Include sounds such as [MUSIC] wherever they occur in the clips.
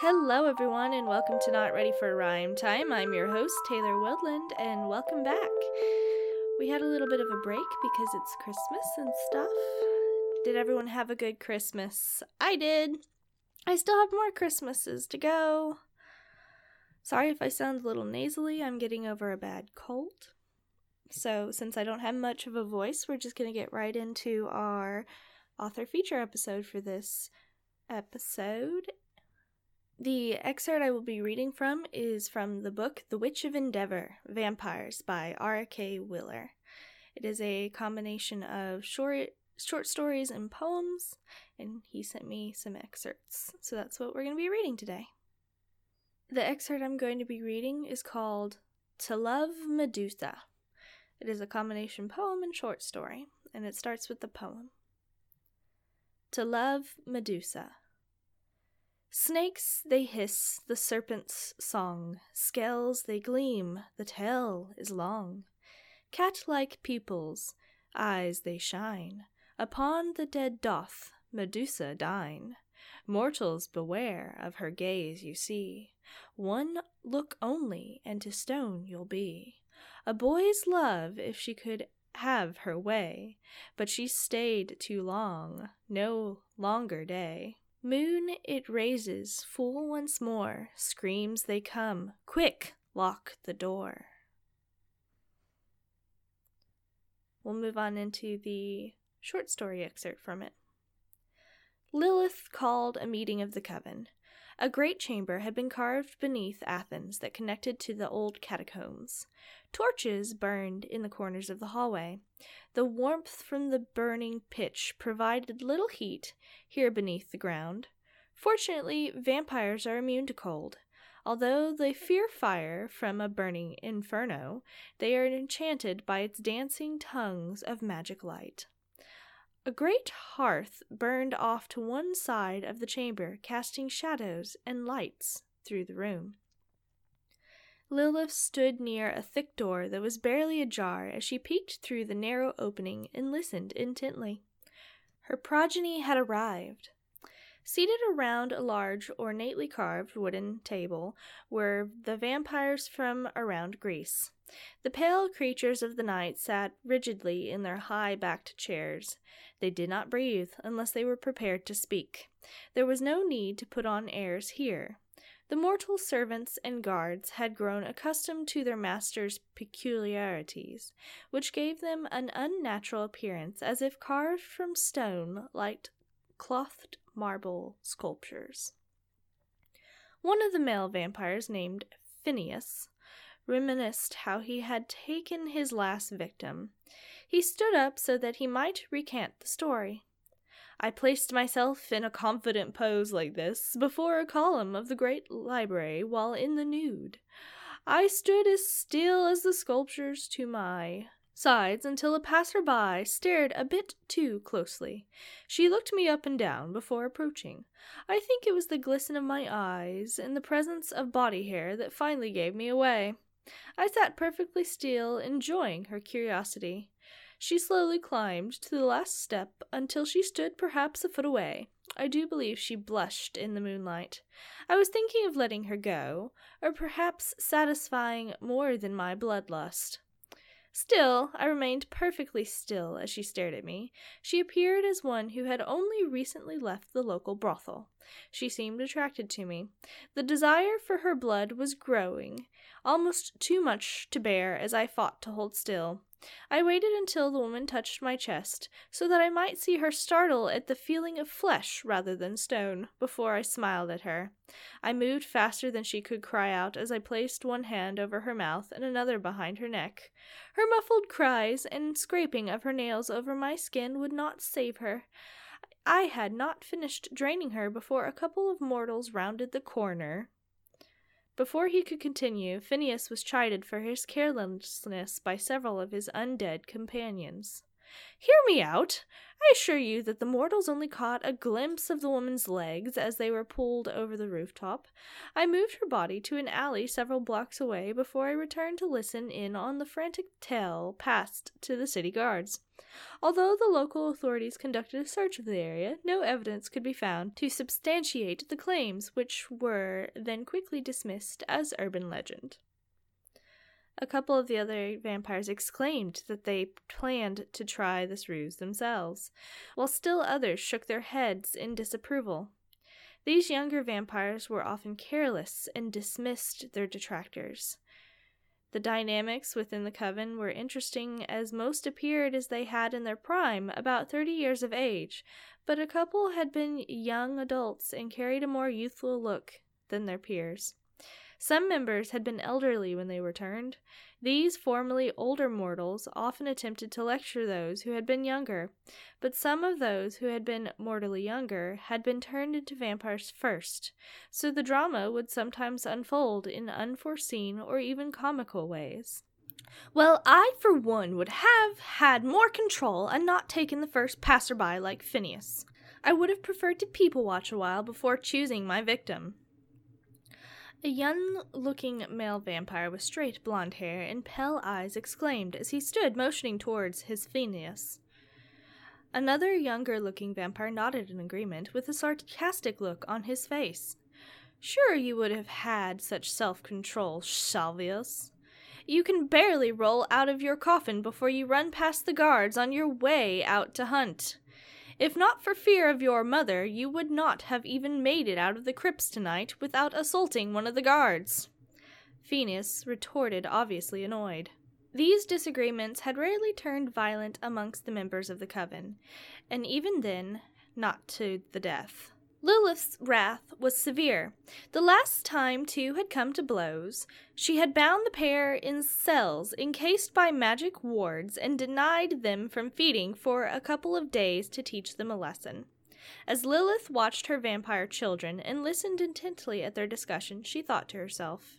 Hello, everyone, and welcome to Not Ready for Rhyme Time. I'm your host, Taylor Woodland, and welcome back. We had a little bit of a break because it's Christmas and stuff. Did everyone have a good Christmas? I did. I still have more Christmases to go. Sorry if I sound a little nasally, I'm getting over a bad cold. So, since I don't have much of a voice, we're just going to get right into our author feature episode for this episode. The excerpt I will be reading from is from the book The Witch of Endor Vampires by R.K. Wheeler. It is a combination of short short stories and poems, and he sent me some excerpts. So that's what we're going to be reading today. The excerpt I'm going to be reading is called To Love Medusa. It is a combination poem and short story, and it starts with the poem To Love Medusa. Snakes they hiss, the serpent's song, scales they gleam, the tail is long. Cat like pupils, eyes they shine, upon the dead doth Medusa dine. Mortals beware of her gaze you see, one look only, and to stone you'll be. A boy's love if she could have her way, but she stayed too long, no longer day. Moon it raises full once more, screams they come, quick, lock the door. We'll move on into the short story excerpt from it. Lilith called a meeting of the coven. A great chamber had been carved beneath Athens that connected to the old catacombs. Torches burned in the corners of the hallway. The warmth from the burning pitch provided little heat here beneath the ground. Fortunately, vampires are immune to cold. Although they fear fire from a burning inferno, they are enchanted by its dancing tongues of magic light. A great hearth burned off to one side of the chamber, casting shadows and lights through the room. Lilith stood near a thick door that was barely ajar as she peeked through the narrow opening and listened intently. Her progeny had arrived. Seated around a large, ornately carved wooden table were the vampires from around Greece. The pale creatures of the night sat rigidly in their high backed chairs. They did not breathe unless they were prepared to speak. There was no need to put on airs here. The mortal servants and guards had grown accustomed to their master's peculiarities, which gave them an unnatural appearance as if carved from stone like clothed marble sculptures. One of the male vampires, named Phineas, reminisced how he had taken his last victim. He stood up so that he might recant the story. I placed myself in a confident pose like this before a column of the great library while in the nude. I stood as still as the sculptures to my sides until a passer-by stared a bit too closely. She looked me up and down before approaching. I think it was the glisten of my eyes and the presence of body hair that finally gave me away. I sat perfectly still, enjoying her curiosity. She slowly climbed to the last step until she stood perhaps a foot away. I do believe she blushed in the moonlight. I was thinking of letting her go, or perhaps satisfying more than my bloodlust. Still, I remained perfectly still as she stared at me. She appeared as one who had only recently left the local brothel. She seemed attracted to me. The desire for her blood was growing, almost too much to bear as I fought to hold still. I waited until the woman touched my chest, so that I might see her startle at the feeling of flesh rather than stone, before I smiled at her. I moved faster than she could cry out as I placed one hand over her mouth and another behind her neck. Her muffled cries and scraping of her nails over my skin would not save her. I had not finished draining her before a couple of mortals rounded the corner. Before he could continue, Phineas was chided for his carelessness by several of his undead companions. Hear me out. I assure you that the mortals only caught a glimpse of the woman's legs as they were pulled over the rooftop. I moved her body to an alley several blocks away before I returned to listen in on the frantic tale passed to the city guards. Although the local authorities conducted a search of the area, no evidence could be found to substantiate the claims, which were then quickly dismissed as urban legend. A couple of the other vampires exclaimed that they planned to try this ruse themselves, while still others shook their heads in disapproval. These younger vampires were often careless and dismissed their detractors. The dynamics within the coven were interesting, as most appeared as they had in their prime, about thirty years of age, but a couple had been young adults and carried a more youthful look than their peers. Some members had been elderly when they returned. These formerly older mortals often attempted to lecture those who had been younger, but some of those who had been mortally younger had been turned into vampires first, so the drama would sometimes unfold in unforeseen or even comical ways. Well, I, for one, would have had more control and not taken the first passerby like Phineas. I would have preferred to people watch a while before choosing my victim. A young looking male vampire with straight blond hair and pale eyes exclaimed as he stood motioning towards his Phineas. Another younger looking vampire nodded in agreement with a sarcastic look on his face. Sure, you would have had such self control, Salvius. You can barely roll out of your coffin before you run past the guards on your way out to hunt. If not for fear of your mother, you would not have even made it out of the crypts tonight without assaulting one of the guards. Phineas retorted, obviously annoyed. These disagreements had rarely turned violent amongst the members of the coven, and even then, not to the death. Lilith's wrath was severe. The last time two had come to blows, she had bound the pair in cells encased by magic wards and denied them from feeding for a couple of days to teach them a lesson. As Lilith watched her vampire children and listened intently at their discussion, she thought to herself,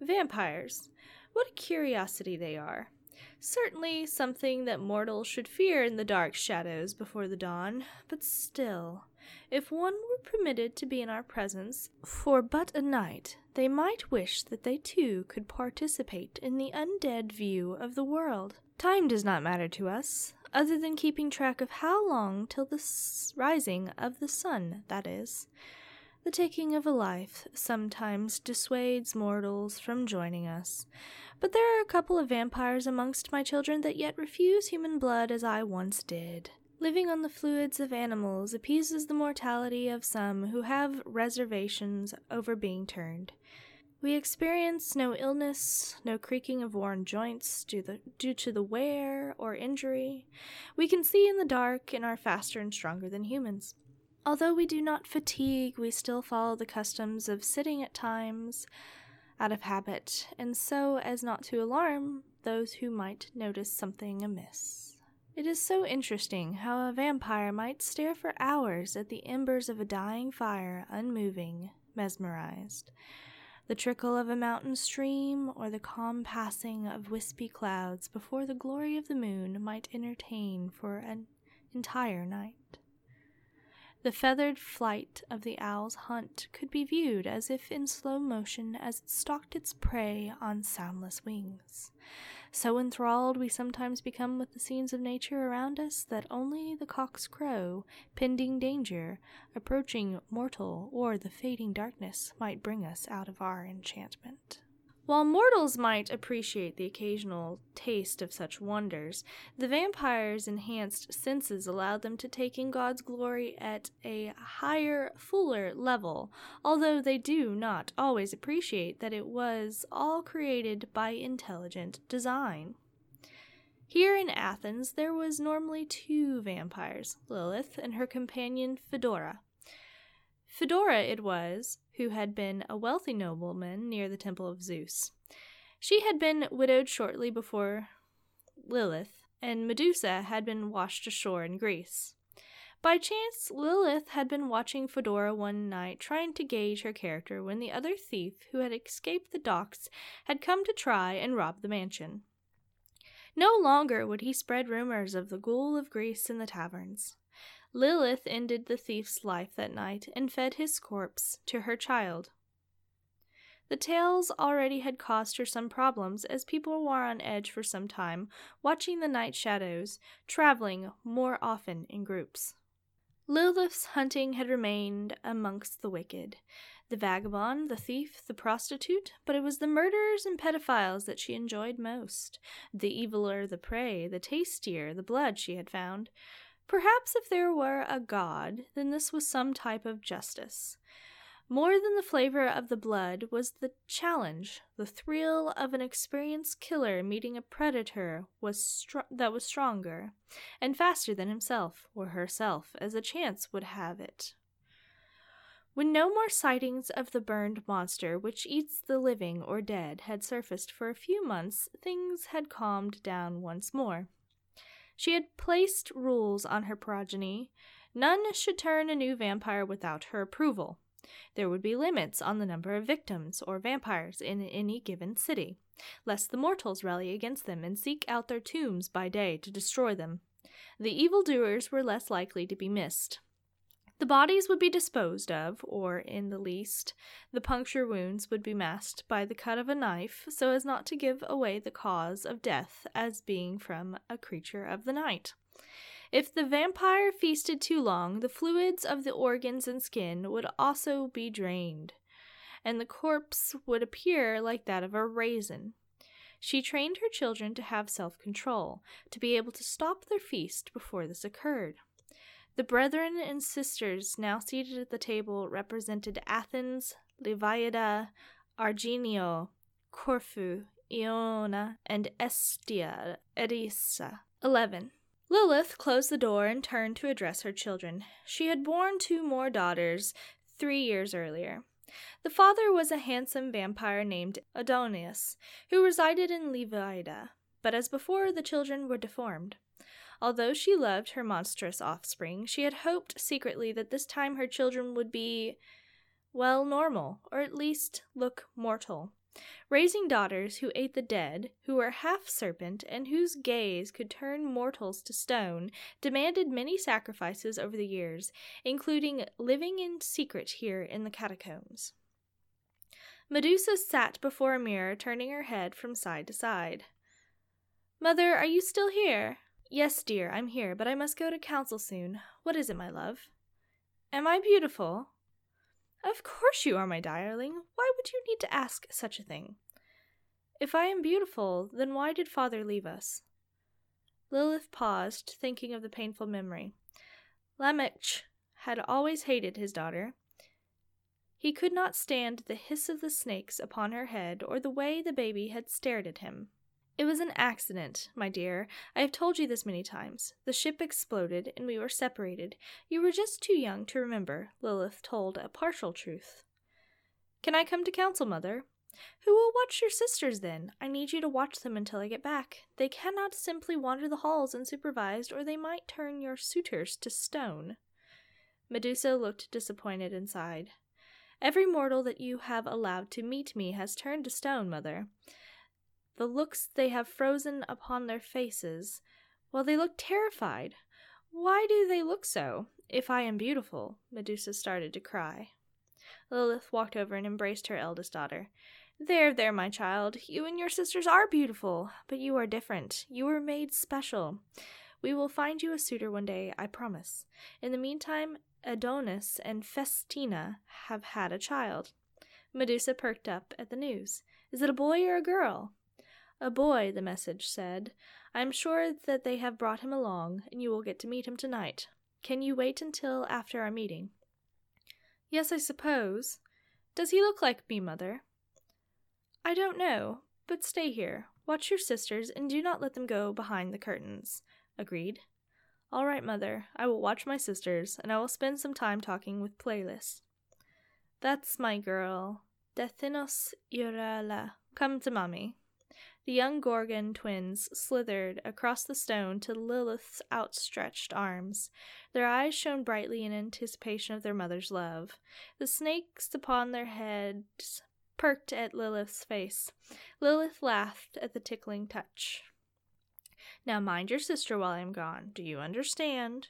Vampires, what a curiosity they are. Certainly something that mortals should fear in the dark shadows before the dawn, but still. If one were permitted to be in our presence for but a night, they might wish that they too could participate in the undead view of the world. Time does not matter to us, other than keeping track of how long till the rising of the sun, that is. The taking of a life sometimes dissuades mortals from joining us, but there are a couple of vampires amongst my children that yet refuse human blood as I once did. Living on the fluids of animals appeases the mortality of some who have reservations over being turned. We experience no illness, no creaking of worn joints due, the, due to the wear or injury. We can see in the dark and are faster and stronger than humans. Although we do not fatigue, we still follow the customs of sitting at times out of habit, and so as not to alarm those who might notice something amiss. It is so interesting how a vampire might stare for hours at the embers of a dying fire, unmoving, mesmerized. The trickle of a mountain stream or the calm passing of wispy clouds before the glory of the moon might entertain for an entire night. The feathered flight of the owl's hunt could be viewed as if in slow motion as it stalked its prey on soundless wings. So enthralled we sometimes become with the scenes of nature around us that only the cock's crow, pending danger, approaching mortal, or the fading darkness might bring us out of our enchantment. While mortals might appreciate the occasional taste of such wonders, the vampire's enhanced senses allowed them to take in God's glory at a higher, fuller level, although they do not always appreciate that it was all created by intelligent design. Here in Athens, there was normally two vampires, Lilith and her companion Fedora. Fedora it was who had been a wealthy nobleman near the temple of Zeus. She had been widowed shortly before Lilith, and Medusa had been washed ashore in Greece. By chance, Lilith had been watching Fedora one night, trying to gauge her character, when the other thief, who had escaped the docks, had come to try and rob the mansion. No longer would he spread rumors of the ghoul of Greece in the taverns. Lilith ended the thief's life that night and fed his corpse to her child. The tales already had caused her some problems, as people were on edge for some time, watching the night shadows, traveling more often in groups. Lilith's hunting had remained amongst the wicked the vagabond, the thief, the prostitute, but it was the murderers and pedophiles that she enjoyed most. The eviler the prey, the tastier the blood she had found. Perhaps if there were a god, then this was some type of justice. More than the flavor of the blood was the challenge, the thrill of an experienced killer meeting a predator was str- that was stronger and faster than himself or herself, as the chance would have it. When no more sightings of the burned monster which eats the living or dead had surfaced for a few months, things had calmed down once more. She had placed rules on her progeny. None should turn a new vampire without her approval. There would be limits on the number of victims or vampires in any given city, lest the mortals rally against them and seek out their tombs by day to destroy them. The evildoers were less likely to be missed. The bodies would be disposed of, or, in the least, the puncture wounds would be masked by the cut of a knife so as not to give away the cause of death as being from a creature of the night. If the vampire feasted too long, the fluids of the organs and skin would also be drained, and the corpse would appear like that of a raisin. She trained her children to have self control, to be able to stop their feast before this occurred. The brethren and sisters now seated at the table represented Athens, Leviada, Arginio, Corfu, Iona, and Estia, Edessa. 11. Lilith closed the door and turned to address her children. She had borne two more daughters three years earlier. The father was a handsome vampire named Adonius, who resided in Levaida, but as before, the children were deformed. Although she loved her monstrous offspring, she had hoped secretly that this time her children would be, well, normal, or at least look mortal. Raising daughters who ate the dead, who were half serpent, and whose gaze could turn mortals to stone, demanded many sacrifices over the years, including living in secret here in the catacombs. Medusa sat before a mirror, turning her head from side to side. Mother, are you still here? Yes, dear, I'm here, but I must go to council soon. What is it, my love? Am I beautiful? Of course you are, my darling. Why would you need to ask such a thing? If I am beautiful, then why did father leave us? Lilith paused, thinking of the painful memory. Lamech had always hated his daughter. He could not stand the hiss of the snakes upon her head or the way the baby had stared at him. It was an accident, my dear. I have told you this many times. The ship exploded, and we were separated. You were just too young to remember, Lilith told a partial truth. Can I come to council, mother? Who will watch your sisters then? I need you to watch them until I get back. They cannot simply wander the halls unsupervised, or they might turn your suitors to stone. Medusa looked disappointed and sighed. Every mortal that you have allowed to meet me has turned to stone, mother the looks they have frozen upon their faces, while they look terrified. Why do they look so? If I am beautiful, Medusa started to cry. Lilith walked over and embraced her eldest daughter. There, there, my child. You and your sisters are beautiful, but you are different. You were made special. We will find you a suitor one day, I promise. In the meantime, Adonis and Festina have had a child. Medusa perked up at the news. Is it a boy or a girl? A boy, the message said. I am sure that they have brought him along, and you will get to meet him tonight. Can you wait until after our meeting? Yes, I suppose. Does he look like me, mother? I don't know, but stay here. Watch your sisters, and do not let them go behind the curtains. Agreed. All right, mother. I will watch my sisters, and I will spend some time talking with Pleus. That's my girl. Dethinos Urala. Come to mommy. The young Gorgon twins slithered across the stone to Lilith's outstretched arms. Their eyes shone brightly in anticipation of their mother's love. The snakes upon their heads perked at Lilith's face. Lilith laughed at the tickling touch. Now mind your sister while I'm gone. Do you understand?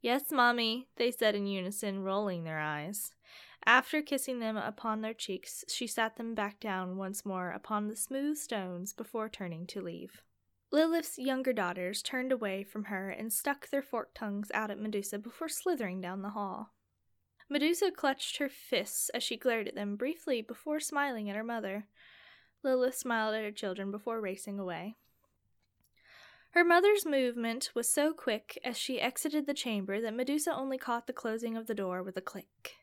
Yes, Mommy, they said in unison, rolling their eyes. After kissing them upon their cheeks, she sat them back down once more upon the smooth stones before turning to leave. Lilith's younger daughters turned away from her and stuck their forked tongues out at Medusa before slithering down the hall. Medusa clutched her fists as she glared at them briefly before smiling at her mother. Lilith smiled at her children before racing away. Her mother's movement was so quick as she exited the chamber that Medusa only caught the closing of the door with a click.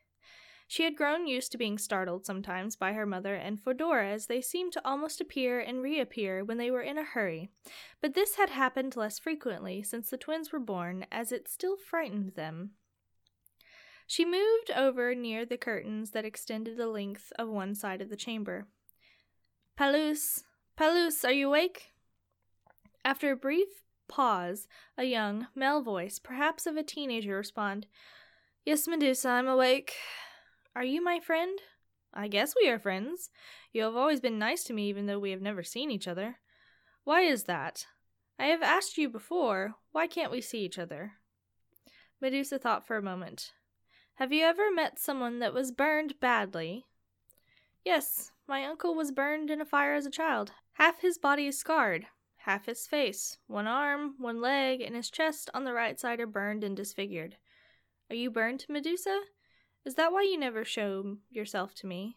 She had grown used to being startled sometimes by her mother and Fedora as they seemed to almost appear and reappear when they were in a hurry, but this had happened less frequently since the twins were born, as it still frightened them. She moved over near the curtains that extended the length of one side of the chamber. Palus, Palus, are you awake? After a brief pause, a young, male voice, perhaps of a teenager, responded, Yes, Medusa, I'm awake. Are you my friend? I guess we are friends. You have always been nice to me, even though we have never seen each other. Why is that? I have asked you before, why can't we see each other? Medusa thought for a moment. Have you ever met someone that was burned badly? Yes, my uncle was burned in a fire as a child. Half his body is scarred, half his face, one arm, one leg, and his chest on the right side are burned and disfigured. Are you burned, Medusa? Is that why you never show yourself to me?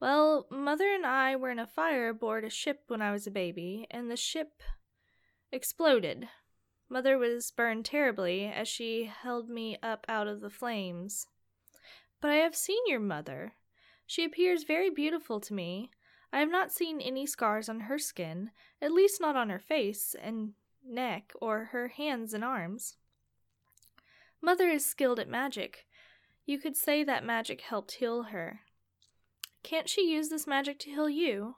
Well, Mother and I were in a fire aboard a ship when I was a baby, and the ship exploded. Mother was burned terribly as she held me up out of the flames. But I have seen your mother. She appears very beautiful to me. I have not seen any scars on her skin, at least not on her face and neck or her hands and arms. Mother is skilled at magic. You could say that magic helped heal her. Can't she use this magic to heal you?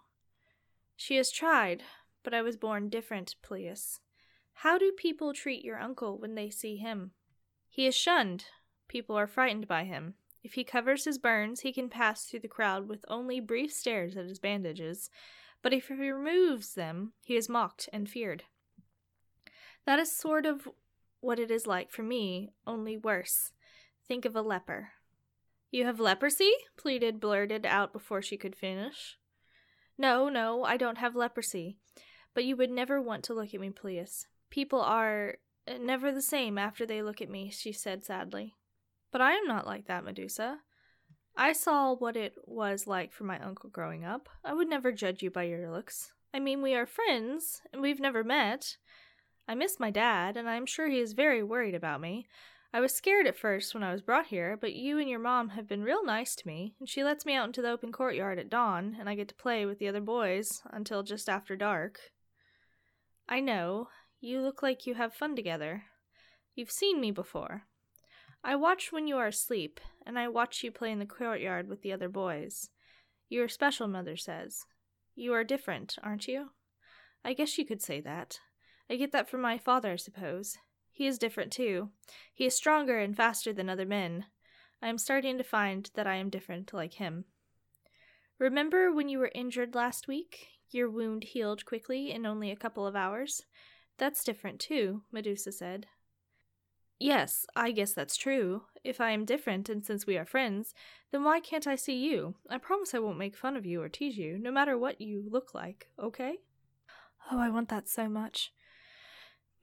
She has tried, but I was born different, Pleus. How do people treat your uncle when they see him? He is shunned. People are frightened by him. If he covers his burns, he can pass through the crowd with only brief stares at his bandages, but if he removes them, he is mocked and feared. That is sort of what it is like for me, only worse. Think of a leper. You have leprosy? Pleus blurted out before she could finish. No, no, I don't have leprosy. But you would never want to look at me, Pleus. People are uh, never the same after they look at me, she said sadly. But I am not like that, Medusa. I saw what it was like for my uncle growing up. I would never judge you by your looks. I mean, we are friends, and we've never met. I miss my dad, and I am sure he is very worried about me. I was scared at first when I was brought here, but you and your mom have been real nice to me, and she lets me out into the open courtyard at dawn, and I get to play with the other boys until just after dark. I know, you look like you have fun together. You've seen me before. I watch when you are asleep, and I watch you play in the courtyard with the other boys. You are special, Mother says. You are different, aren't you? I guess you could say that. I get that from my father, I suppose. He is different too. He is stronger and faster than other men. I am starting to find that I am different like him. Remember when you were injured last week? Your wound healed quickly in only a couple of hours. That's different too, Medusa said. Yes, I guess that's true. If I am different, and since we are friends, then why can't I see you? I promise I won't make fun of you or tease you, no matter what you look like, okay? Oh, I want that so much.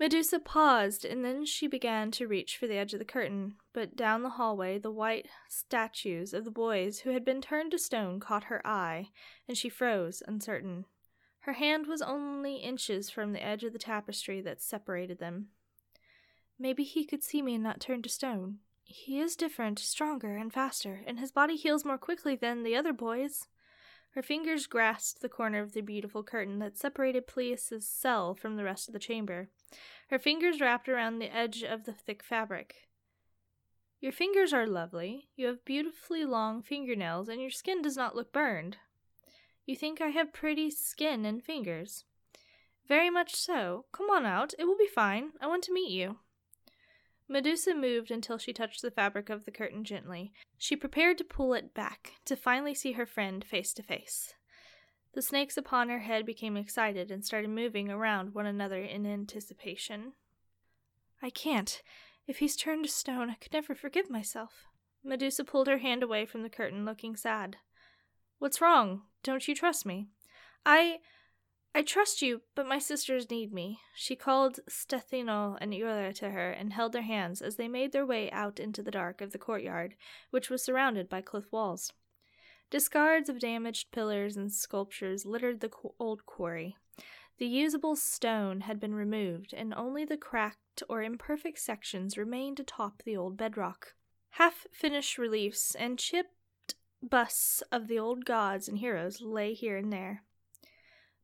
Medusa paused, and then she began to reach for the edge of the curtain, but down the hallway the white statues of the boys who had been turned to stone caught her eye, and she froze, uncertain. Her hand was only inches from the edge of the tapestry that separated them. Maybe he could see me and not turn to stone. He is different, stronger, and faster, and his body heals more quickly than the other boys. Her fingers grasped the corner of the beautiful curtain that separated Pleus's cell from the rest of the chamber. Her fingers wrapped around the edge of the thick fabric. Your fingers are lovely. You have beautifully long fingernails, and your skin does not look burned. You think I have pretty skin and fingers? Very much so. Come on out. It will be fine. I want to meet you. Medusa moved until she touched the fabric of the curtain gently. She prepared to pull it back, to finally see her friend face to face. The snakes upon her head became excited and started moving around one another in anticipation. I can't. If he's turned to stone, I could never forgive myself. Medusa pulled her hand away from the curtain, looking sad. What's wrong? Don't you trust me? I. I trust you, but my sisters need me. She called Stethino and Ura to her and held their hands as they made their way out into the dark of the courtyard, which was surrounded by cliff walls. Discards of damaged pillars and sculptures littered the qu- old quarry. The usable stone had been removed, and only the cracked or imperfect sections remained atop the old bedrock. Half finished reliefs and chipped busts of the old gods and heroes lay here and there.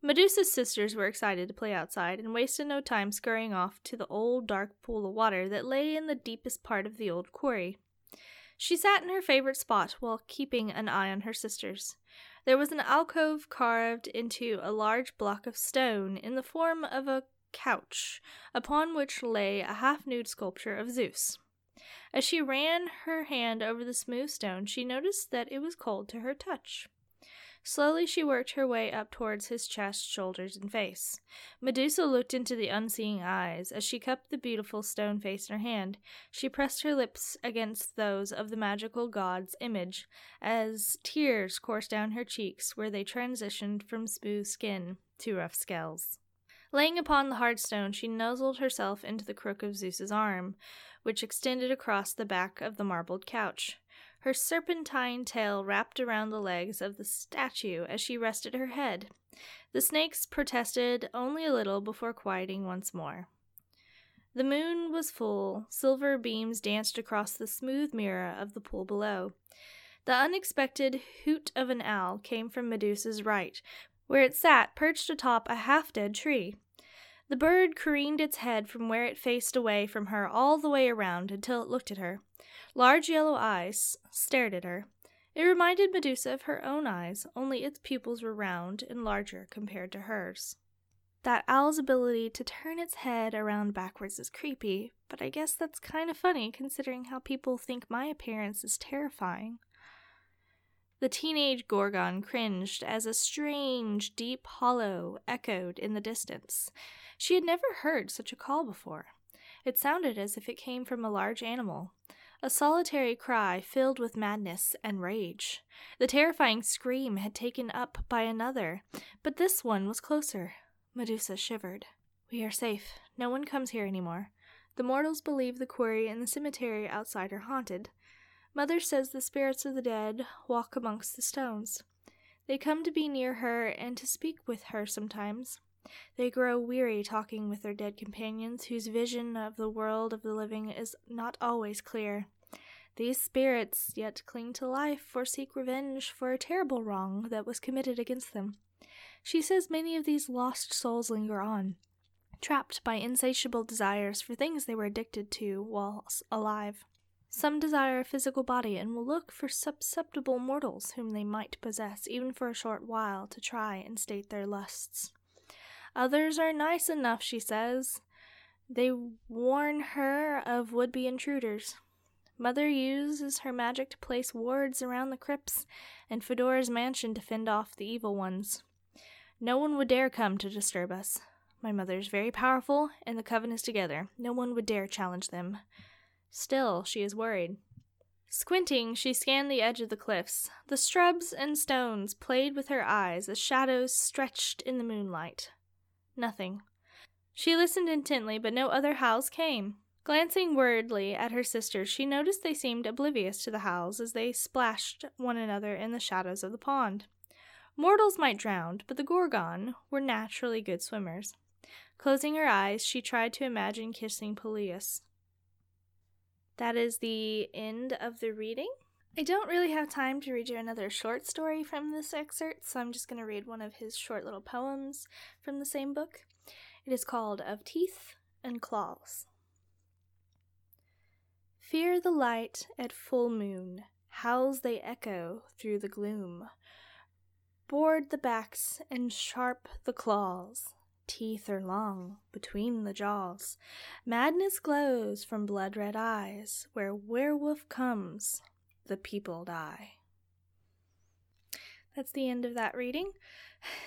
Medusa's sisters were excited to play outside and wasted no time scurrying off to the old dark pool of water that lay in the deepest part of the old quarry. She sat in her favorite spot while keeping an eye on her sisters. There was an alcove carved into a large block of stone in the form of a couch, upon which lay a half nude sculpture of Zeus. As she ran her hand over the smooth stone, she noticed that it was cold to her touch. Slowly she worked her way up towards his chest, shoulders, and face. Medusa looked into the unseeing eyes. As she cupped the beautiful stone face in her hand, she pressed her lips against those of the magical god's image, as tears coursed down her cheeks where they transitioned from smooth skin to rough scales. Laying upon the hard stone, she nuzzled herself into the crook of Zeus's arm, which extended across the back of the marbled couch. Her serpentine tail wrapped around the legs of the statue as she rested her head. The snakes protested only a little before quieting once more. The moon was full, silver beams danced across the smooth mirror of the pool below. The unexpected hoot of an owl came from Medusa's right, where it sat perched atop a half dead tree. The bird careened its head from where it faced away from her all the way around until it looked at her. Large yellow eyes stared at her. It reminded Medusa of her own eyes, only its pupils were round and larger compared to hers. That owl's ability to turn its head around backwards is creepy, but I guess that's kind of funny considering how people think my appearance is terrifying. The teenage Gorgon cringed as a strange, deep hollow echoed in the distance. She had never heard such a call before. It sounded as if it came from a large animal, a solitary cry filled with madness and rage. The terrifying scream had taken up by another, but this one was closer. Medusa shivered. We are safe. No one comes here any more. The mortals believe the quarry and the cemetery outside are haunted. Mother says the spirits of the dead walk amongst the stones. They come to be near her and to speak with her sometimes. They grow weary talking with their dead companions, whose vision of the world of the living is not always clear. These spirits yet cling to life or seek revenge for a terrible wrong that was committed against them. She says many of these lost souls linger on, trapped by insatiable desires for things they were addicted to while alive. Some desire a physical body and will look for susceptible mortals whom they might possess, even for a short while, to try and state their lusts. Others are nice enough, she says. They warn her of would be intruders. Mother uses her magic to place wards around the crypts and Fedora's mansion to fend off the evil ones. No one would dare come to disturb us. My mother is very powerful, and the coven is together. No one would dare challenge them. Still, she is worried. Squinting, she scanned the edge of the cliffs. The shrubs and stones played with her eyes as shadows stretched in the moonlight. Nothing. She listened intently, but no other howls came. Glancing worriedly at her sisters, she noticed they seemed oblivious to the howls as they splashed one another in the shadows of the pond. Mortals might drown, but the Gorgon were naturally good swimmers. Closing her eyes, she tried to imagine kissing Peleus. That is the end of the reading. I don't really have time to read you another short story from this excerpt, so I'm just going to read one of his short little poems from the same book. It is called Of Teeth and Claws. Fear the light at full moon, howls they echo through the gloom. Bored the backs and sharp the claws, teeth are long between the jaws. Madness glows from blood red eyes, where werewolf comes the people die. that's the end of that reading.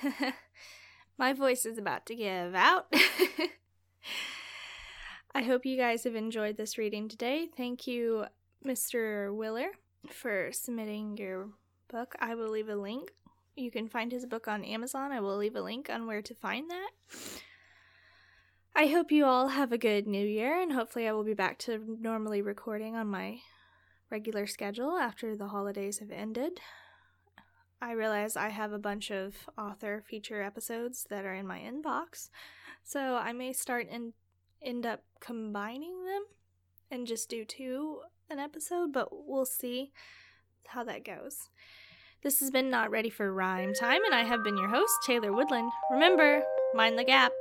[LAUGHS] My voice is about to give out. [LAUGHS] I hope you guys have enjoyed this reading today. Thank you, Mr. Wheeler, for submitting your book. I will leave a link. You can find his book on Amazon. I will leave a link on where to find that. I hope you all have a good new year, and hopefully, I will be back to normally recording on my regular schedule after the holidays have ended. I realize I have a bunch of author feature episodes that are in my inbox, so I may start and end up combining them and just do two an episode, but we'll see how that goes. This has been Not Ready for Rhyme Time, and I have been your host, Taylor Woodland. Remember, mind the gap.